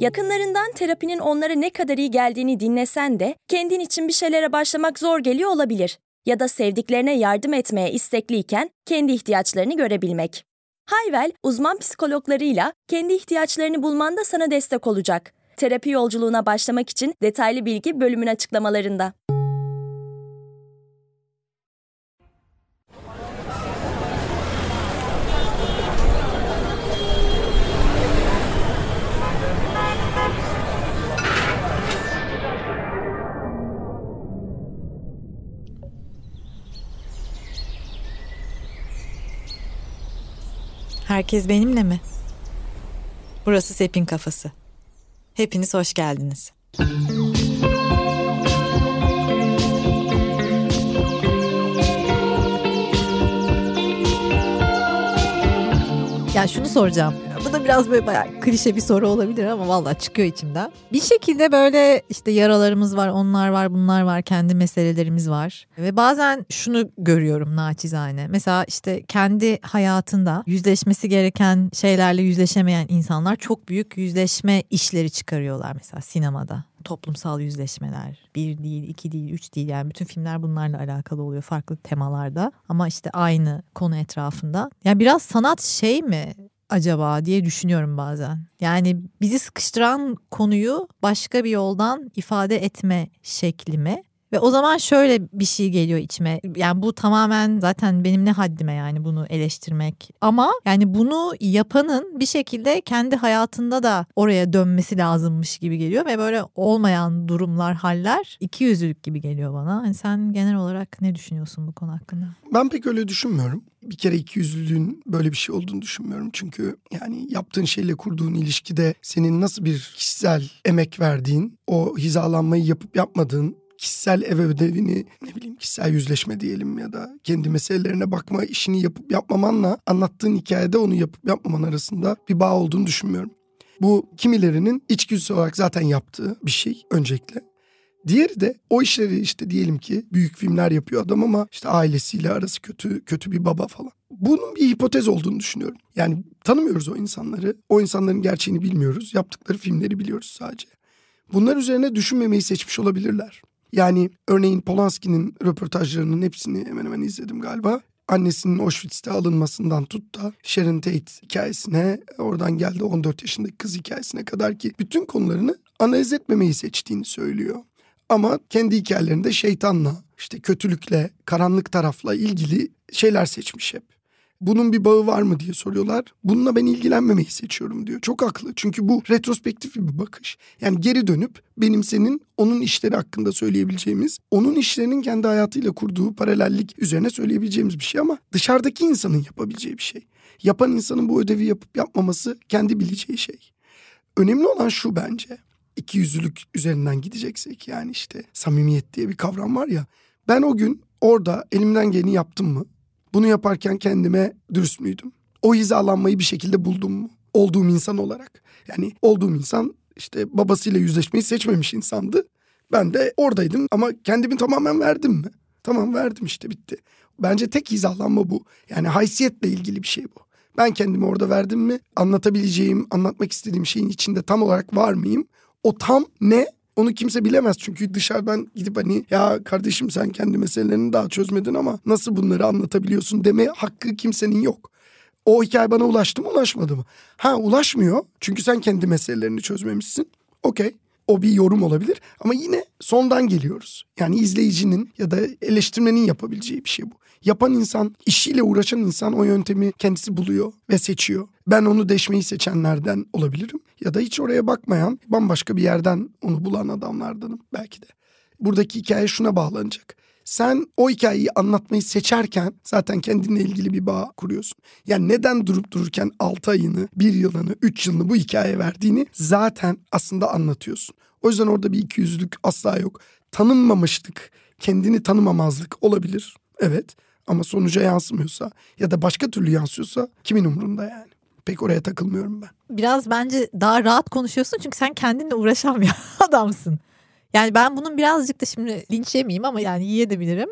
Yakınlarından terapinin onlara ne kadar iyi geldiğini dinlesen de kendin için bir şeylere başlamak zor geliyor olabilir. Ya da sevdiklerine yardım etmeye istekliyken kendi ihtiyaçlarını görebilmek. Hayvel, uzman psikologlarıyla kendi ihtiyaçlarını bulmanda sana destek olacak. Terapi yolculuğuna başlamak için detaylı bilgi bölümün açıklamalarında. Herkes benimle mi? Burası Sepin Kafası. Hepiniz hoş geldiniz. Ya şunu soracağım. Bu da biraz böyle bayağı klişe bir soru olabilir ama vallahi çıkıyor içimden. Bir şekilde böyle işte yaralarımız var, onlar var, bunlar var, kendi meselelerimiz var. Ve bazen şunu görüyorum naçizane. Mesela işte kendi hayatında yüzleşmesi gereken şeylerle yüzleşemeyen insanlar çok büyük yüzleşme işleri çıkarıyorlar mesela sinemada toplumsal yüzleşmeler. Bir değil, iki değil, üç değil yani bütün filmler bunlarla alakalı oluyor farklı temalarda. Ama işte aynı konu etrafında. Yani biraz sanat şey mi acaba diye düşünüyorum bazen. Yani bizi sıkıştıran konuyu başka bir yoldan ifade etme şekli mi? Ve o zaman şöyle bir şey geliyor içime. Yani bu tamamen zaten benim ne haddime yani bunu eleştirmek. Ama yani bunu yapanın bir şekilde kendi hayatında da oraya dönmesi lazımmış gibi geliyor. Ve böyle olmayan durumlar, haller iki yüzlülük gibi geliyor bana. Yani sen genel olarak ne düşünüyorsun bu konu hakkında? Ben pek öyle düşünmüyorum. Bir kere iki yüzlülüğün böyle bir şey olduğunu düşünmüyorum. Çünkü yani yaptığın şeyle kurduğun ilişkide senin nasıl bir kişisel emek verdiğin, o hizalanmayı yapıp yapmadığın kişisel ev ödevini ne bileyim kişisel yüzleşme diyelim ya da kendi meselelerine bakma işini yapıp yapmamanla anlattığın hikayede onu yapıp yapmaman arasında bir bağ olduğunu düşünmüyorum. Bu kimilerinin içgüdüsü olarak zaten yaptığı bir şey öncelikle. Diğeri de o işleri işte diyelim ki büyük filmler yapıyor adam ama işte ailesiyle arası kötü kötü bir baba falan. Bunun bir hipotez olduğunu düşünüyorum. Yani tanımıyoruz o insanları. O insanların gerçeğini bilmiyoruz. Yaptıkları filmleri biliyoruz sadece. Bunlar üzerine düşünmemeyi seçmiş olabilirler. Yani örneğin Polanski'nin röportajlarının hepsini hemen hemen izledim galiba. Annesinin Auschwitz'te alınmasından tut da Sharon Tate hikayesine, oradan geldi 14 yaşındaki kız hikayesine kadar ki bütün konularını analiz etmemeyi seçtiğini söylüyor. Ama kendi hikayelerinde şeytanla, işte kötülükle, karanlık tarafla ilgili şeyler seçmiş hep bunun bir bağı var mı diye soruyorlar. Bununla ben ilgilenmemeyi seçiyorum diyor. Çok haklı. Çünkü bu retrospektif bir bakış. Yani geri dönüp benim senin onun işleri hakkında söyleyebileceğimiz, onun işlerinin kendi hayatıyla kurduğu paralellik üzerine söyleyebileceğimiz bir şey ama dışarıdaki insanın yapabileceği bir şey. Yapan insanın bu ödevi yapıp yapmaması kendi bileceği şey. Önemli olan şu bence. İki yüzlülük üzerinden gideceksek yani işte samimiyet diye bir kavram var ya. Ben o gün orada elimden geleni yaptım mı? Bunu yaparken kendime dürüst müydüm? O hizalanmayı bir şekilde buldum mu? Olduğum insan olarak. Yani olduğum insan işte babasıyla yüzleşmeyi seçmemiş insandı. Ben de oradaydım ama kendimi tamamen verdim mi? Tamam verdim işte bitti. Bence tek hizalanma bu. Yani haysiyetle ilgili bir şey bu. Ben kendimi orada verdim mi? Anlatabileceğim, anlatmak istediğim şeyin içinde tam olarak var mıyım? O tam ne? Onu kimse bilemez çünkü dışarıdan gidip hani ya kardeşim sen kendi meselelerini daha çözmedin ama nasıl bunları anlatabiliyorsun deme hakkı kimsenin yok. O hikaye bana ulaştı mı ulaşmadı mı? Ha ulaşmıyor çünkü sen kendi meselelerini çözmemişsin. Okey o bir yorum olabilir ama yine sondan geliyoruz. Yani izleyicinin ya da eleştirmenin yapabileceği bir şey bu. Yapan insan, işiyle uğraşan insan o yöntemi kendisi buluyor ve seçiyor. Ben onu deşmeyi seçenlerden olabilirim ya da hiç oraya bakmayan bambaşka bir yerden onu bulan adamlardanım belki de. Buradaki hikaye şuna bağlanacak. Sen o hikayeyi anlatmayı seçerken zaten kendinle ilgili bir bağ kuruyorsun. Yani neden durup dururken 6 ayını, 1 yılını, 3 yılını bu hikayeye verdiğini zaten aslında anlatıyorsun. O yüzden orada bir ikiyüzlülük asla yok. Tanınmamışlık, kendini tanımamazlık olabilir. Evet ama sonuca yansımıyorsa ya da başka türlü yansıyorsa kimin umurunda yani? Pek oraya takılmıyorum ben. Biraz bence daha rahat konuşuyorsun çünkü sen kendinle uğraşan bir adamsın. Yani ben bunun birazcık da şimdi linç yemeyeyim ama yani yiyebilirim.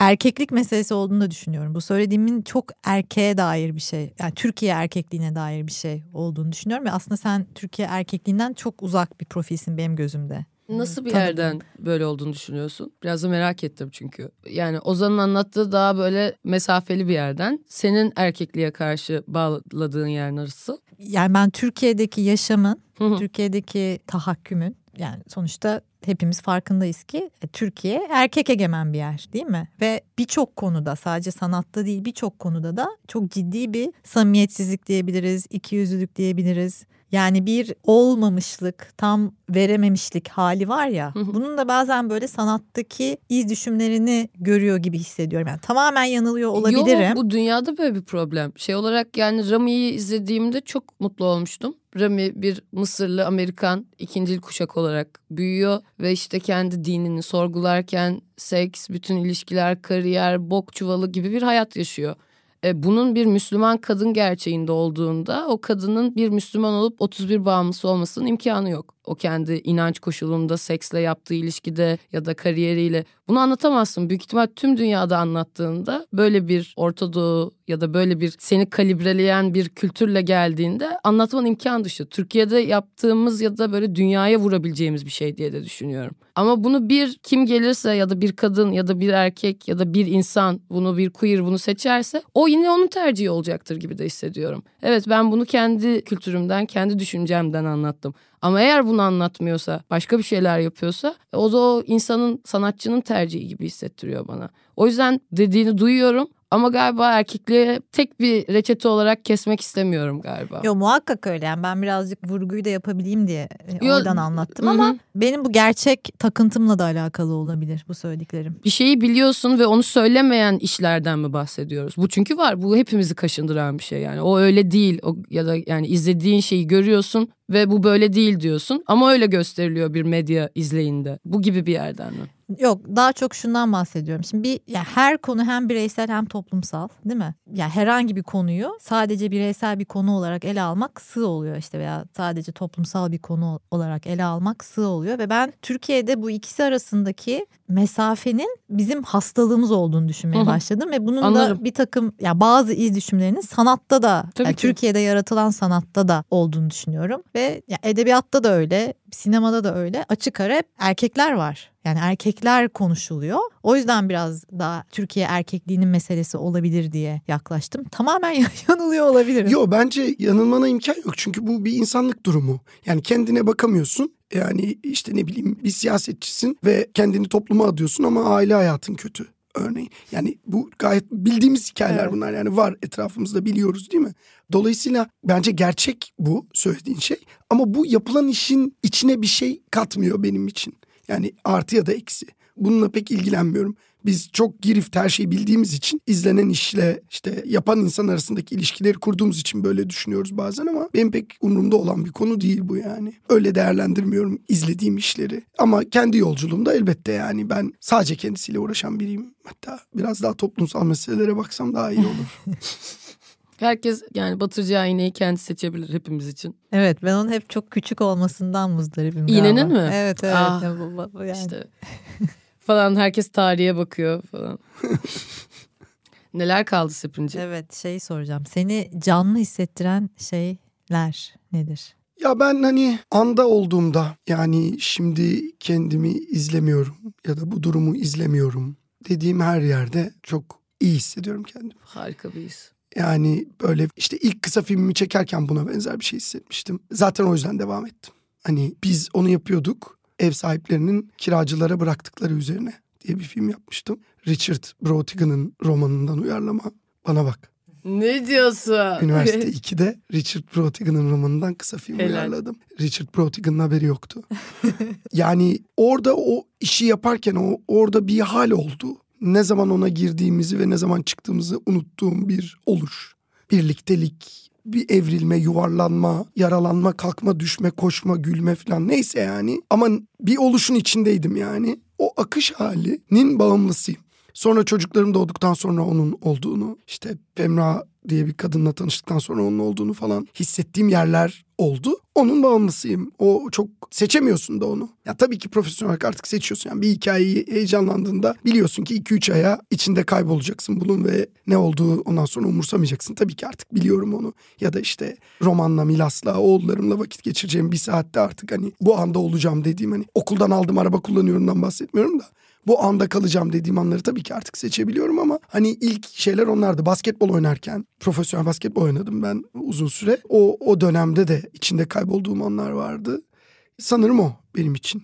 erkeklik meselesi olduğunu da düşünüyorum. Bu söylediğimin çok erkeğe dair bir şey. Yani Türkiye erkekliğine dair bir şey olduğunu düşünüyorum. Ve aslında sen Türkiye erkekliğinden çok uzak bir profilsin benim gözümde. Nasıl bir Tabii. yerden böyle olduğunu düşünüyorsun? Biraz da merak ettim çünkü. Yani Ozan'ın anlattığı daha böyle mesafeli bir yerden. Senin erkekliğe karşı bağladığın yer nasıl? Yani ben Türkiye'deki yaşamın. Türkiye'deki tahakkümün yani sonuçta hepimiz farkındayız ki e, Türkiye erkek egemen bir yer değil mi? Ve birçok konuda sadece sanatta değil birçok konuda da çok ciddi bir samimiyetsizlik diyebiliriz, ikiyüzlülük diyebiliriz. Yani bir olmamışlık, tam verememişlik hali var ya. Hı hı. Bunun da bazen böyle sanattaki iz düşümlerini görüyor gibi hissediyorum. Yani tamamen yanılıyor olabilirim. Yok bu dünyada böyle bir problem. Şey olarak yani Rami'yi izlediğimde çok mutlu olmuştum. Rami bir Mısırlı Amerikan ikincil kuşak olarak büyüyor ve işte kendi dinini sorgularken seks, bütün ilişkiler, kariyer, bok çuvalı gibi bir hayat yaşıyor. E, bunun bir Müslüman kadın gerçeğinde olduğunda o kadının bir Müslüman olup 31 bağımlısı olmasının imkanı yok. O kendi inanç koşulunda seksle yaptığı ilişkide ya da kariyeriyle bunu anlatamazsın. Büyük ihtimal tüm dünyada anlattığında böyle bir Ortadoğu ya da böyle bir seni kalibreleyen bir kültürle geldiğinde anlatman imkan dışı. Türkiye'de yaptığımız ya da böyle dünyaya vurabileceğimiz bir şey diye de düşünüyorum. Ama bunu bir kim gelirse ya da bir kadın ya da bir erkek ya da bir insan bunu bir queer bunu seçerse o yine onun tercihi olacaktır gibi de hissediyorum. Evet ben bunu kendi kültürümden, kendi düşüncemden anlattım. Ama eğer bunu anlatmıyorsa, başka bir şeyler yapıyorsa e, o da o insanın, sanatçının tercihi gibi hissettiriyor bana. O yüzden dediğini duyuyorum ama galiba erkekliğe tek bir reçete olarak kesmek istemiyorum galiba. Yo muhakkak öyle yani ben birazcık vurguyu da yapabileyim diye e, Yo, oradan anlattım hı. ama benim bu gerçek takıntımla da alakalı olabilir bu söylediklerim. Bir şeyi biliyorsun ve onu söylemeyen işlerden mi bahsediyoruz? Bu çünkü var. Bu hepimizi kaşındıran bir şey yani. O öyle değil. O ya da yani izlediğin şeyi görüyorsun ve bu böyle değil diyorsun ama öyle gösteriliyor bir medya izleyinde. Bu gibi bir yerden mi? Yok daha çok şundan bahsediyorum. Şimdi bir ya her konu hem bireysel hem toplumsal değil mi? Ya herhangi bir konuyu sadece bireysel bir konu olarak ele almak sığ oluyor işte veya sadece toplumsal bir konu olarak ele almak sığ oluyor ve ben Türkiye'de bu ikisi arasındaki mesafenin bizim hastalığımız olduğunu düşünmeye başladım ve bunun Anlarım. da bir takım ya bazı iz düşümlerinin sanatta da Tabii yani ki. Türkiye'de yaratılan sanatta da olduğunu düşünüyorum ve ya edebiyatta da öyle, sinemada da öyle. Açık ara erkekler var. Yani erkekler konuşuluyor. O yüzden biraz daha Türkiye erkekliğinin meselesi olabilir diye yaklaştım. Tamamen yanılıyor olabilirim. Yo bence yanılmana imkan yok. Çünkü bu bir insanlık durumu. Yani kendine bakamıyorsun. Yani işte ne bileyim bir siyasetçisin ve kendini topluma adıyorsun ama aile hayatın kötü. Örneğin yani bu gayet bildiğimiz hikayeler Evet. bunlar yani var etrafımızda biliyoruz değil mi? Dolayısıyla bence gerçek bu söylediğin şey ama bu yapılan işin içine bir şey katmıyor benim için. Yani artı ya da eksi. Bununla pek ilgilenmiyorum. Biz çok girift her şeyi bildiğimiz için izlenen işle işte yapan insan arasındaki ilişkileri kurduğumuz için böyle düşünüyoruz bazen ama benim pek umurumda olan bir konu değil bu yani. Öyle değerlendirmiyorum izlediğim işleri. Ama kendi yolculuğumda elbette yani ben sadece kendisiyle uğraşan biriyim. Hatta biraz daha toplumsal meselelere baksam daha iyi olur. Herkes yani batıracağı iğneyi kendi seçebilir hepimiz için. Evet ben onun hep çok küçük olmasından muzdaribim İğnenin galiba. mi? Evet evet. Ah, yani. İşte falan herkes tarihe bakıyor falan. Neler kaldı Sepinci? Evet şey soracağım. Seni canlı hissettiren şeyler nedir? Ya ben hani anda olduğumda yani şimdi kendimi izlemiyorum ya da bu durumu izlemiyorum dediğim her yerde çok iyi hissediyorum kendimi. Harika bir his. Yani böyle işte ilk kısa filmimi çekerken buna benzer bir şey hissetmiştim. Zaten o yüzden devam ettim. Hani biz onu yapıyorduk. Ev sahiplerinin kiracılara bıraktıkları üzerine diye bir film yapmıştım. Richard Brautigan'ın romanından uyarlama. Bana bak. Ne diyorsun? Üniversite 2'de Richard Brautigan'ın romanından kısa film Helal. uyarladım. Richard Brautigan'ın haberi yoktu. yani orada o işi yaparken o orada bir hal oldu. Ne zaman ona girdiğimizi ve ne zaman çıktığımızı unuttuğum bir oluş. Birliktelik, bir evrilme, yuvarlanma, yaralanma, kalkma, düşme, koşma, gülme falan neyse yani. Ama bir oluşun içindeydim yani. O akış halinin bağımlısıyım. Sonra çocuklarım doğduktan sonra onun olduğunu işte Femra diye bir kadınla tanıştıktan sonra onun olduğunu falan hissettiğim yerler oldu. Onun bağımlısıyım. O çok seçemiyorsun da onu. Ya tabii ki profesyonel olarak artık seçiyorsun. Yani bir hikayeyi heyecanlandığında biliyorsun ki 2-3 aya içinde kaybolacaksın bunun ve ne olduğu ondan sonra umursamayacaksın. Tabii ki artık biliyorum onu. Ya da işte romanla, milasla, oğullarımla vakit geçireceğim bir saatte artık hani bu anda olacağım dediğim hani okuldan aldım araba kullanıyorumdan bahsetmiyorum da bu anda kalacağım dediğim anları tabii ki artık seçebiliyorum ama hani ilk şeyler onlardı. Basketbol oynarken profesyonel basketbol oynadım ben uzun süre. O o dönemde de içinde kaybolduğum anlar vardı. Sanırım o benim için.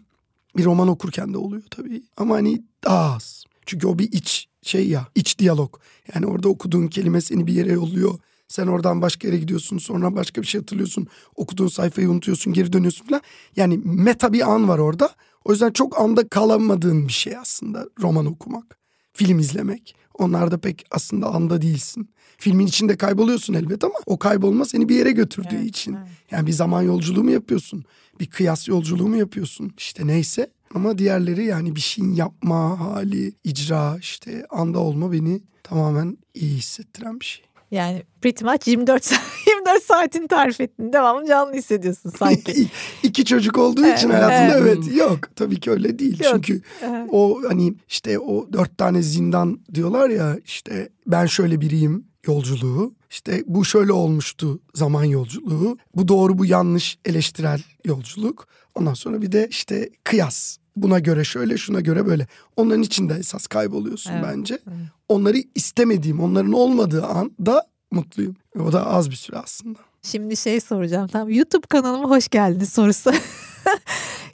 Bir roman okurken de oluyor tabii ama hani daha az. Çünkü o bir iç şey ya, iç diyalog. Yani orada okuduğun kelime seni bir yere yolluyor. Sen oradan başka yere gidiyorsun sonra başka bir şey hatırlıyorsun. Okuduğun sayfayı unutuyorsun geri dönüyorsun falan. Yani meta bir an var orada. O yüzden çok anda kalamadığın bir şey aslında roman okumak. Film izlemek. Onlarda pek aslında anda değilsin. Filmin içinde kayboluyorsun elbet ama o kaybolma seni bir yere götürdüğü Evet, için. evet. Yani bir zaman yolculuğu mu yapıyorsun? Bir kıyas yolculuğu mu yapıyorsun? İşte neyse. Ama diğerleri yani bir şeyin yapma hali, icra, işte anda olma beni tamamen iyi hissettiren bir şey. Yani pretty much 24 saat, 24 saatin tarif ettin. Devamlı canlı hissediyorsun sanki. İki çocuk olduğu için Evet, hayatımda evet. evet. yok. Tabii ki öyle değil. Yok. Çünkü Evet. o hani işte o dört tane zindan diyorlar ya işte ben şöyle biriyim yolculuğu. İşte bu şöyle olmuştu zaman yolculuğu. Bu doğru bu yanlış eleştirel yolculuk. Ondan sonra bir de işte kıyas. Buna göre şöyle şuna göre böyle. Onların içinde esas kayboluyorsun Evet, bence. evet. Onları istemediğim onların olmadığı anda mutluyum. O da az bir süre aslında. Şimdi şey soracağım. Tam YouTube kanalıma hoş geldiniz sorusu.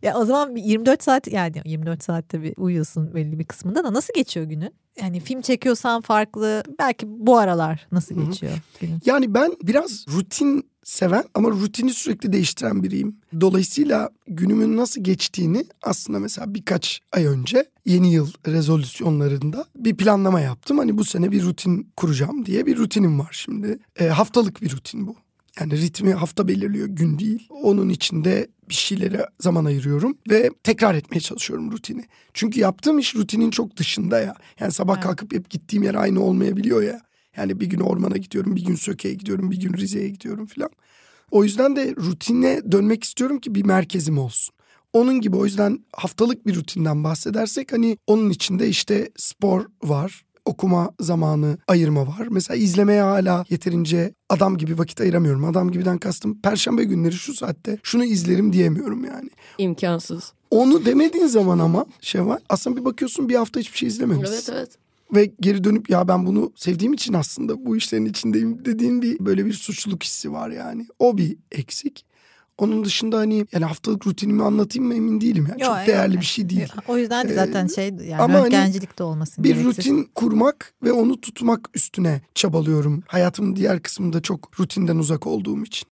ya o zaman bir 24 saat yani 24 saatte bir uyuyorsun belli bir kısmında da nasıl geçiyor günün? Yani film çekiyorsan farklı belki bu aralar nasıl geçiyor günün? Yani ben biraz rutin seven ama rutini sürekli değiştiren biriyim. Dolayısıyla günümün nasıl geçtiğini aslında mesela birkaç ay önce yeni yıl rezolüsyonlarında bir planlama yaptım. Hani bu sene bir rutin kuracağım diye bir rutinim var şimdi. E, haftalık bir rutin bu. Yani ritmi hafta belirliyor gün değil. Onun içinde bir şeylere zaman ayırıyorum ve tekrar etmeye çalışıyorum rutini. Çünkü yaptığım iş rutinin çok dışında ya. Yani sabah Evet. kalkıp hep gittiğim yer aynı olmayabiliyor ya. Yani bir gün ormana gidiyorum, bir gün Söke'ye gidiyorum, bir gün Rize'ye gidiyorum filan. O yüzden de rutine dönmek istiyorum ki bir merkezim olsun. Onun gibi o yüzden haftalık bir rutinden bahsedersek hani onun içinde işte spor var, okuma zamanı ayırma var. Mesela izlemeye hala yeterince adam gibi vakit ayıramıyorum. Adam gibiden kastım perşembe günleri şu saatte şunu izlerim diyemiyorum yani. İmkansız. Onu demediğin zaman ama şey var. Aslında bir bakıyorsun bir hafta hiçbir şey izlememişsin Evet evet. ve geri dönüp ya ben bunu sevdiğim için aslında bu işlerin içindeyim dediğin bir böyle bir suçluluk hissi var yani. O bir eksik. Onun dışında hani yani haftalık rutinimi anlatayım mı emin değilim. Yani. Yo, Çok değerli yok. bir şey değil. O yüzden de Ee, zaten şey yani ama hani röntgencilik de olmasın. Bir gereksiz. rutin kurmak ve onu tutmak üstüne çabalıyorum. Hayatımın diğer kısmında çok rutinden uzak olduğum için.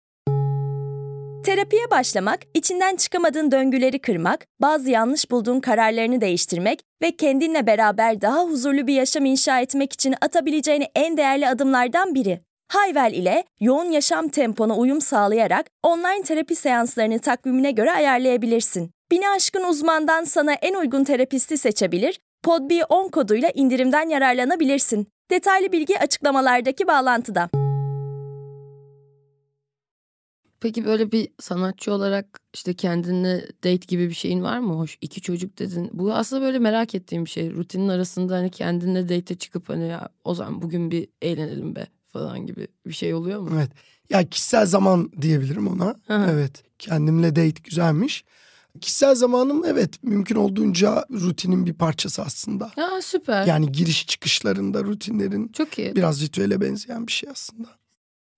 Terapiye başlamak, içinden çıkamadığın döngüleri kırmak, bazı yanlış bulduğun kararlarını değiştirmek ve kendinle beraber daha huzurlu bir yaşam inşa etmek için atabileceğin en değerli adımlardan biri. Hayvel ile yoğun yaşam tempona uyum sağlayarak online terapi seanslarını takvimine göre ayarlayabilirsin. Bini aşkın uzmandan sana en uygun terapisti seçebilir, podb10 koduyla indirimden yararlanabilirsin. Detaylı bilgi açıklamalardaki bağlantıda. Peki böyle bir sanatçı olarak işte kendine date gibi bir şeyin var mı? Hoş iki çocuk dedin. Bu aslında böyle merak ettiğim bir şey. Rutinin arasında hani kendine date'e çıkıp hani ya o zaman bugün bir eğlenelim be falan gibi bir şey oluyor mu? Evet. Ya kişisel zaman diyebilirim ona. Hı. Evet. Kendimle date güzelmiş. Kişisel zamanım evet mümkün olduğunca rutinin bir parçası aslında. Ha süper. Yani giriş çıkışlarında rutinlerin Çok iyi. biraz ritüele benzeyen bir şey aslında.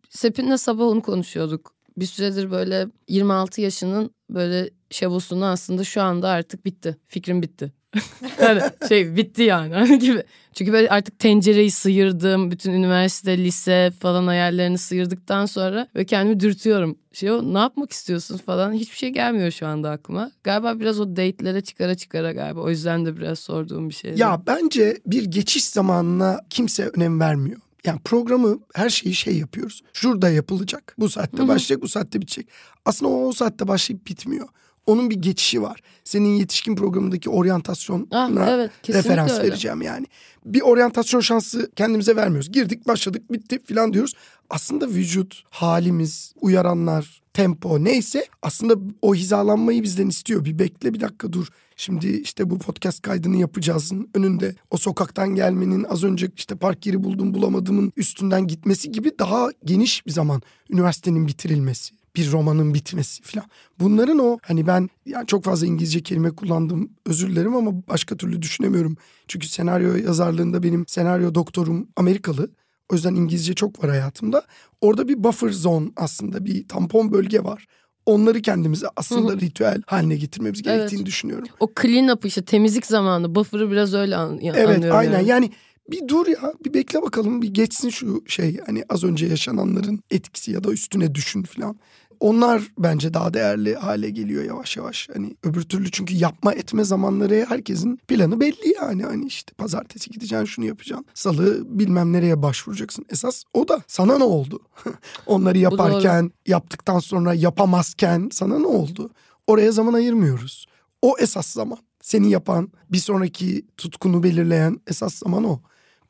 Sepin'le sabah onu konuşuyorduk. Bir süredir böyle 26 yaşının böyle şavosunu aslında şu anda artık bitti. Fikrim bitti. yani şey bitti yani hani gibi. Çünkü böyle artık tencereyi sıyırdım. Bütün üniversite, lise falan hayallerini sıyırdıktan sonra ve kendimi dürtüyorum. Şey o ne yapmak istiyorsun falan hiçbir şey gelmiyor şu anda aklıma. Galiba biraz o date'lere çıkara çıkara galiba. O yüzden de biraz sorduğum bir şey. Ya bence bir geçiş zamanına kimse önem vermiyor. Yani programı her şeyi şey yapıyoruz. Şurada yapılacak. Bu saatte başlayacak, bu saatte bitecek. Aslında o, o saatte başlayıp bitmiyor. Onun bir geçişi var. Senin yetişkin programındaki oryantasyona Ah, evet, referans öyle. vereceğim yani. Bir oryantasyon şansı kendimize vermiyoruz. Girdik başladık bitti falan diyoruz. Aslında vücut, halimiz, uyaranlar, tempo neyse aslında o hizalanmayı bizden istiyor. Bir bekle bir dakika dur. Şimdi işte bu podcast kaydını yapacağızın önünde o sokaktan gelmenin az önce işte park yeri buldum bulamadımın üstünden gitmesi gibi daha geniş bir zaman üniversitenin bitirilmesi bir romanın bitmesi falan. Bunların o hani ben yani çok fazla İngilizce kelime kullandım özür dilerim ama başka türlü düşünemiyorum. Çünkü senaryo yazarlığında benim senaryo doktorum Amerikalı. O yüzden İngilizce çok var hayatımda. Orada bir buffer zone aslında bir tampon bölge var. Onları kendimize aslında ritüel haline getirmemiz gerektiğini Evet. düşünüyorum. O clean up işte temizlik zamanı. Buffer'ı biraz öyle an, Evet anlıyorum. aynen yani. yani bir dur ya bir bekle bakalım bir geçsin şu şey hani az önce yaşananların etkisi ya da üstüne düşün falan. Onlar bence daha değerli hale geliyor yavaş yavaş. Hani öbür türlü çünkü yapma etme zamanları herkesin planı belli yani. Hani işte pazartesi gideceksin şunu yapacaksın. Salı bilmem nereye başvuracaksın. Esas o da sana ne oldu? Onları yaparken yaptıktan sonra yapamazken sana ne oldu? Oraya zaman ayırmıyoruz. O esas zaman. Seni yapan, bir sonraki tutkunu belirleyen esas zaman o.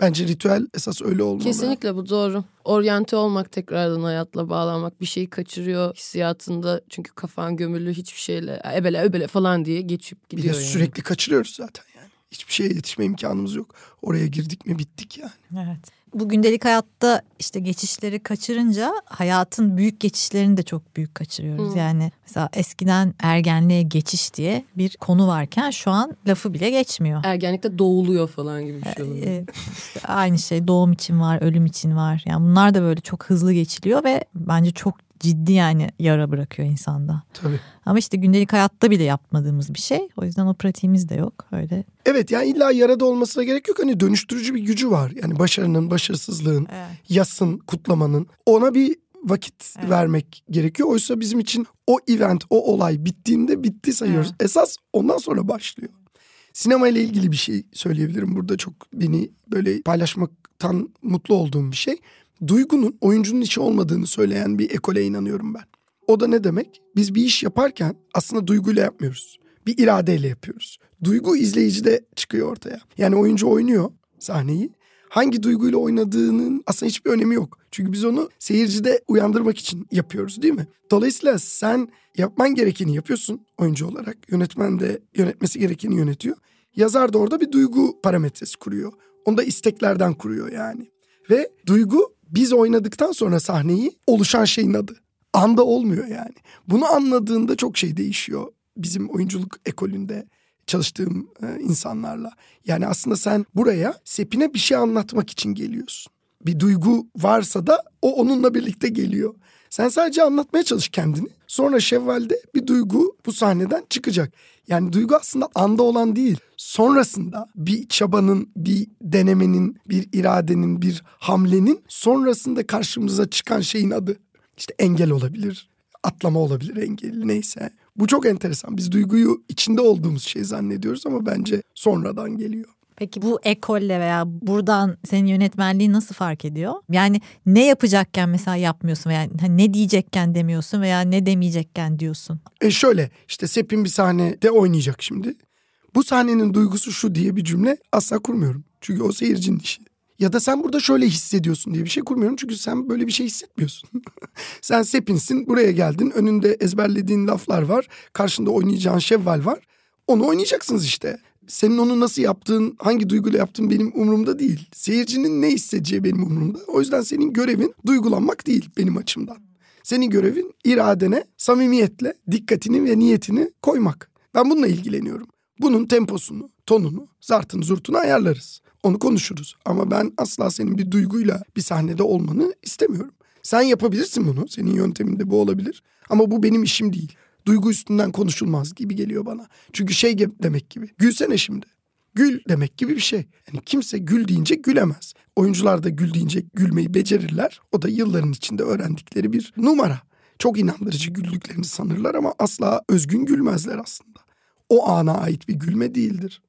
Bence ritüel esas öyle olmalı. Kesinlikle bu doğru. Oryante olmak tekrardan hayatla bağlanmak bir şeyi kaçırıyor hissiyatında. Çünkü kafan gömülü hiçbir şeyle ebele öbele falan diye geçip Bir de gidiyor yani. sürekli kaçırıyoruz zaten yani. Hiçbir şeye yetişme imkanımız yok. Oraya girdik mi bittik yani. Evet. Bu gündelik hayatta işte geçişleri kaçırınca hayatın büyük geçişlerini de çok büyük kaçırıyoruz. Hı. Yani mesela eskiden ergenliğe geçiş diye bir konu varken şu an lafı bile geçmiyor. Ergenlikte doğuluyor falan gibi bir şey oluyor. Ee, işte aynı şey doğum için var, ölüm için var. Yani bunlar da böyle çok hızlı geçiliyor ve bence çok ciddi yani yara bırakıyor insanda. Tabii. Ama işte gündelik hayatta bile yapmadığımız bir şey. O yüzden o pratiğimiz de yok. Öyle. Evet yani illa yarada olmasına gerek yok. Hani dönüştürücü bir gücü var. Yani başarının, başarısızlığın, yasın, kutlamanın. Ona bir vakit Evet. vermek gerekiyor. Oysa bizim için o event, o olay bittiğinde bitti sayıyoruz. Evet. Esas ondan sonra başlıyor. Sinema ile ilgili bir şey söyleyebilirim. Burada çok beni böyle paylaşmaktan mutlu olduğum bir şey. Duygunun oyuncunun içi olmadığını söyleyen bir ekole inanıyorum ben. O da ne demek? Biz bir iş yaparken aslında duyguyla yapmıyoruz. Bir iradeyle yapıyoruz. Duygu izleyicide çıkıyor ortaya. Yani oyuncu oynuyor sahneyi. Hangi duyguyla oynadığının aslında hiçbir önemi yok. Çünkü biz onu seyircide uyandırmak için yapıyoruz değil mi? Dolayısıyla sen yapman gerekeni yapıyorsun oyuncu olarak. Yönetmen de yönetmesi gerekeni yönetiyor. Yazar da orada bir duygu parametresi kuruyor. Onu da isteklerden kuruyor yani. Ve duygu biz oynadıktan sonra sahneyi oluşan şeyin adı. Anda olmuyor yani. Bunu anladığında çok şey değişiyor bizim oyunculuk ekolünde çalıştığım e, insanlarla. Yani aslında sen buraya Sepin'e bir şey anlatmak için geliyorsun. Bir duygu varsa da o onunla birlikte geliyor. Sen sadece anlatmaya çalış kendini. Sonra Şevval'de bir duygu bu sahneden çıkacak. Yani duygu aslında anda olan değil. Sonrasında bir çabanın, bir denemenin, bir iradenin, bir hamlenin sonrasında karşımıza çıkan şeyin adı. İşte engel olabilir, atlama olabilir engel neyse. Bu çok enteresan. Biz duyguyu içinde olduğumuz şey zannediyoruz ama bence sonradan geliyor. Peki bu ekolle veya buradan senin yönetmenliğin nasıl fark ediyor? Yani ne yapacakken mesela yapmıyorsun veya ne diyecekken demiyorsun veya ne demeyecekken diyorsun. E şöyle işte Sepin bir sahnede oynayacak şimdi. Bu sahnenin duygusu şu diye bir cümle asla kurmuyorum. Çünkü o seyircinin işi. Ya da sen burada şöyle hissediyorsun diye bir şey kurmuyorum. Çünkü sen böyle bir şey hissetmiyorsun. sen Sepin'sin buraya geldin önünde ezberlediğin laflar var. Karşında oynayacağın şevval var. Onu oynayacaksınız işte. Senin onu nasıl yaptığın, hangi duyguyla yaptığın benim umurumda değil. Seyircinin ne hissedeceği benim umurumda. O yüzden senin görevin duygulanmak değil benim açımdan. Senin görevin iradene samimiyetle dikkatini ve niyetini koymak. Ben bununla ilgileniyorum. Bunun temposunu, tonunu, zartını, zurtunu ayarlarız. Onu konuşuruz. Ama ben asla senin bir duyguyla bir sahnede olmanı istemiyorum. Sen yapabilirsin bunu. Senin yönteminde bu olabilir. Ama bu benim işim değil. Duygu üstünden konuşulmaz gibi geliyor bana. Çünkü şey demek gibi. Gülsene şimdi. Gül demek gibi bir şey. Yani kimse gül deyince gülemez. Oyuncular da gül deyince gülmeyi becerirler. O da yılların içinde öğrendikleri bir numara. Çok inandırıcı güldüklerini sanırlar ama asla özgün gülmezler aslında. O ana ait bir gülme değildir.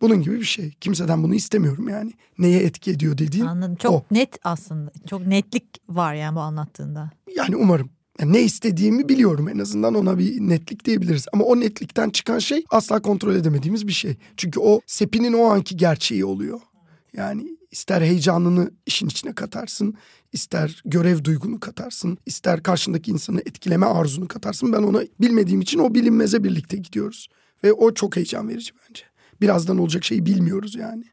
Bunun gibi bir şey. Kimseden bunu istemiyorum yani. Neye etki ediyor dediğin Anladım. Çok o. net aslında. Çok netlik var yani bu anlattığında. Yani umarım. Ne istediğimi biliyorum en azından ona bir netlik diyebiliriz. Ama o netlikten çıkan şey asla kontrol edemediğimiz bir şey. Çünkü o sepinin o anki gerçeği oluyor. Yani ister heyecanını işin içine katarsın, ister görev duygunu katarsın, ister karşındaki insanı etkileme arzunu katarsın. Ben ona bilmediğim için o bilinmeze birlikte gidiyoruz. Ve o çok heyecan verici bence. Birazdan olacak şeyi bilmiyoruz yani.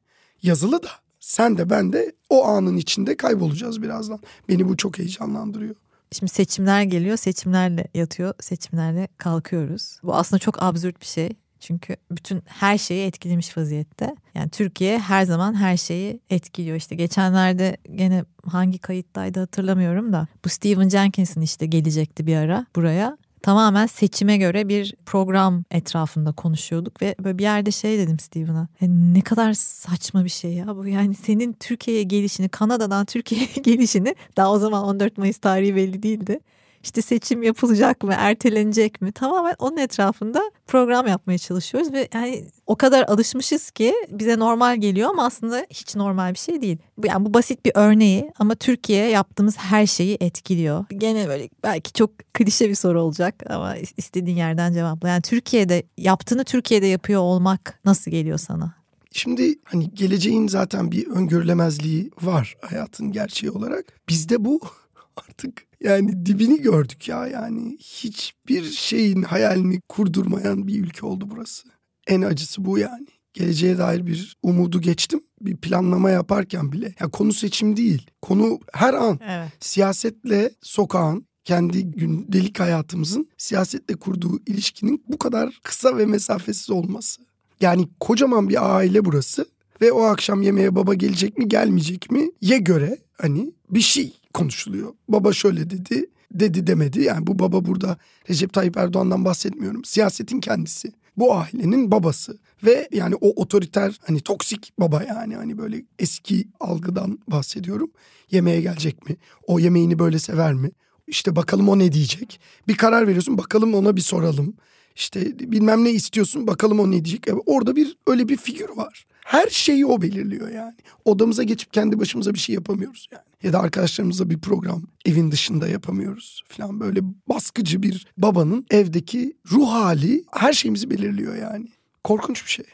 Yazılı da sen de ben de o anın içinde kaybolacağız birazdan. Beni bu çok heyecanlandırıyor. Şimdi seçimler geliyor, seçimlerle yatıyor, seçimlerle kalkıyoruz. Bu aslında çok absürt bir şey. Çünkü bütün her şeyi etkilemiş vaziyette. Yani Türkiye her zaman her şeyi etkiliyor. İşte geçenlerde gene hangi kayıttaydı hatırlamıyorum da bu Stephen Jenkins'in işte gelecekti bir ara buraya tamamen seçime göre bir program etrafında konuşuyorduk ve böyle bir yerde şey dedim Steven'a. ne kadar saçma bir şey ya bu yani senin Türkiye'ye gelişini Kanada'dan Türkiye'ye gelişini daha o zaman 14 Mayıs tarihi belli değildi işte seçim yapılacak mı, ertelenecek mi? Tamamen onun etrafında program yapmaya çalışıyoruz ve yani o kadar alışmışız ki bize normal geliyor ama aslında hiç normal bir şey değil. Yani bu basit bir örneği ama Türkiye yaptığımız her şeyi etkiliyor. Gene böyle belki çok klişe bir soru olacak ama istediğin yerden cevapla. Yani Türkiye'de yaptığını Türkiye'de yapıyor olmak nasıl geliyor sana? Şimdi hani geleceğin zaten bir öngörülemezliği var hayatın gerçeği olarak. Bizde bu artık yani dibini gördük ya yani hiçbir şeyin hayalini kurdurmayan bir ülke oldu burası. En acısı bu yani. Geleceğe dair bir umudu geçtim. Bir planlama yaparken bile. Ya konu seçim değil. Konu her an evet. siyasetle sokağın kendi gündelik hayatımızın siyasetle kurduğu ilişkinin bu kadar kısa ve mesafesiz olması. Yani kocaman bir aile burası ve o akşam yemeğe baba gelecek mi gelmeyecek mi ye göre hani bir şey konuşuluyor. Baba şöyle dedi, dedi demedi. Yani bu baba burada Recep Tayyip Erdoğan'dan bahsetmiyorum. Siyasetin kendisi. Bu ailenin babası ve yani o otoriter hani toksik baba yani hani böyle eski algıdan bahsediyorum. Yemeğe gelecek mi? O yemeğini böyle sever mi? İşte bakalım o ne diyecek. Bir karar veriyorsun bakalım ona bir soralım. İşte bilmem ne istiyorsun bakalım o ne diyecek. Orada bir öyle bir figür var. Her şeyi o belirliyor yani. Odamıza geçip kendi başımıza bir şey yapamıyoruz yani. Ya da arkadaşlarımızla bir program evin dışında yapamıyoruz falan. Böyle baskıcı bir babanın evdeki ruh hali her şeyimizi belirliyor yani. Korkunç bir şey.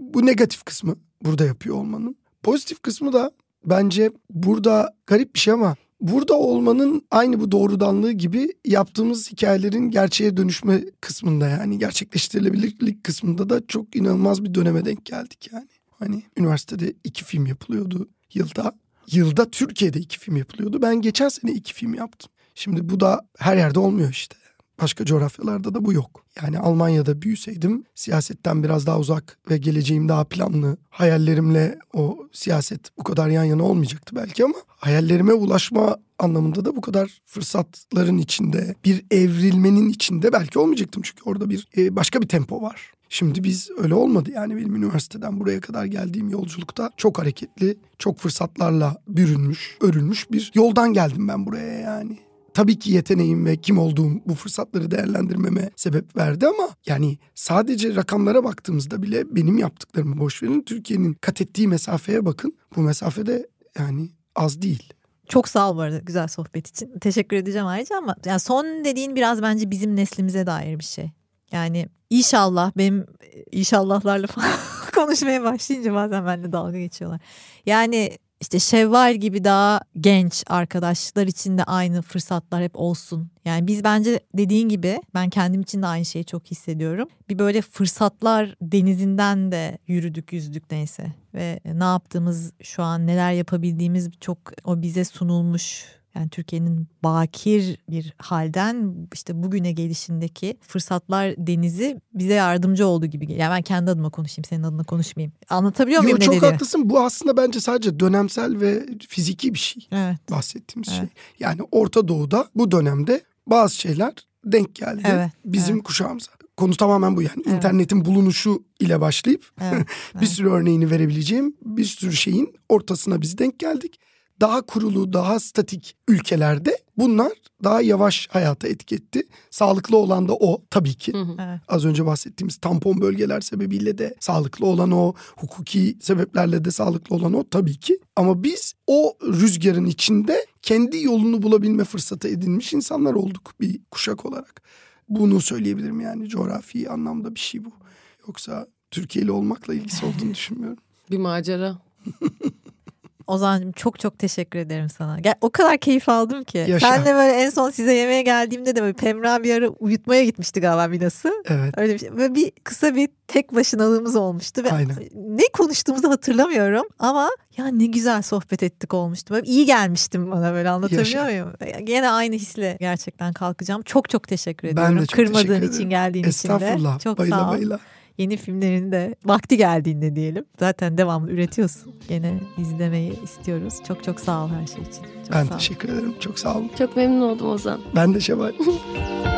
Bu negatif kısmı burada yapıyor olmanın. Pozitif kısmı da bence burada garip bir şey ama burada olmanın aynı bu doğrudanlığı gibi yaptığımız hikayelerin gerçeğe dönüşme kısmında yani gerçekleştirilebilirlik kısmında da çok inanılmaz bir döneme denk geldik yani. Hani üniversitede iki film yapılıyordu yılda. Yılda Türkiye'de iki film yapılıyordu. Ben geçen sene iki film yaptım. Şimdi bu da her yerde olmuyor işte. Başka coğrafyalarda da bu yok. Yani Almanya'da büyüseydim siyasetten biraz daha uzak ve geleceğim daha planlı. Hayallerimle o siyaset bu kadar yan yana olmayacaktı belki ama hayallerime ulaşma anlamında da bu kadar fırsatların içinde, bir evrilmenin içinde belki olmayacaktım. Çünkü orada bir e, başka bir tempo var. Şimdi biz öyle olmadı yani benim üniversiteden buraya kadar geldiğim yolculukta çok hareketli, çok fırsatlarla bürünmüş, örülmüş bir yoldan geldim ben buraya yani. Tabii ki yeteneğim ve kim olduğum bu fırsatları değerlendirmeme sebep verdi ama yani sadece rakamlara baktığımızda bile benim yaptıklarımı boş verin. Türkiye'nin kat ettiği mesafeye bakın. Bu mesafede yani az değil. Çok sağ ol bu arada güzel sohbet için. Teşekkür edeceğim ayrıca ama yani son dediğin biraz bence bizim neslimize dair bir şey. Yani inşallah benim inşallahlarla falan konuşmaya başlayınca bazen benimle dalga geçiyorlar. Yani işte Şevval gibi daha genç arkadaşlar için de aynı fırsatlar hep olsun. Yani biz bence dediğin gibi ben kendim için de aynı şeyi çok hissediyorum. Bir böyle fırsatlar denizinden de yürüdük yüzdük neyse. Ve ne yaptığımız şu an neler yapabildiğimiz çok o bize sunulmuş yani Türkiye'nin bakir bir halden işte bugüne gelişindeki fırsatlar denizi bize yardımcı oldu gibi geliyor. Yani ben kendi adıma konuşayım, senin adına konuşmayayım. Anlatabiliyor muyum Yo, çok haklısın. Bu aslında bence sadece dönemsel ve fiziki bir şey. Evet. Bahsettiğimiz evet. şey. Yani Orta Doğu'da bu dönemde bazı şeyler denk geldi evet. bizim evet. kuşağımıza. Konu tamamen bu yani. Evet. İnternetin bulunuşu ile başlayıp evet. bir evet. sürü örneğini verebileceğim bir sürü şeyin ortasına biz denk geldik daha kurulu, daha statik ülkelerde bunlar daha yavaş hayata etki Sağlıklı olan da o tabii ki. Hı hı. Az önce bahsettiğimiz tampon bölgeler sebebiyle de sağlıklı olan o, hukuki sebeplerle de sağlıklı olan o tabii ki. Ama biz o rüzgarın içinde kendi yolunu bulabilme fırsatı edinmiş insanlar olduk bir kuşak olarak. Bunu söyleyebilirim yani coğrafi anlamda bir şey bu. Yoksa Türkiye'li olmakla ilgisi olduğunu düşünmüyorum. Bir macera. Ozan'cığım çok çok teşekkür ederim sana. Gel, o kadar keyif aldım ki. Yaşa. Ben de böyle en son size yemeğe geldiğimde de böyle Pemra bir ara uyutmaya gitmişti galiba Binas'ı. Evet. Öyle bir şey. Böyle bir kısa bir tek başınalığımız olmuştu. Ve Aynen. Ne konuştuğumuzu hatırlamıyorum ama ya ne güzel sohbet ettik olmuştu. Böyle iyi gelmiştim bana böyle anlatabiliyor Yaşa. muyum? Gene aynı hisle gerçekten kalkacağım. Çok çok teşekkür Ben ediyorum. de çok Kırmadığın teşekkür için ederim. geldiğin için de. Estağfurullah. Çok bayla sağ ol. bayla. Yeni filmlerini de vakti geldiğinde diyelim. Zaten devamlı üretiyorsun. Gene izlemeyi istiyoruz. Çok çok sağ ol her şey için. Çok Ben sağ ol. teşekkür ederim. Çok sağ olun. Çok memnun oldum Ozan. Ben de Şevval.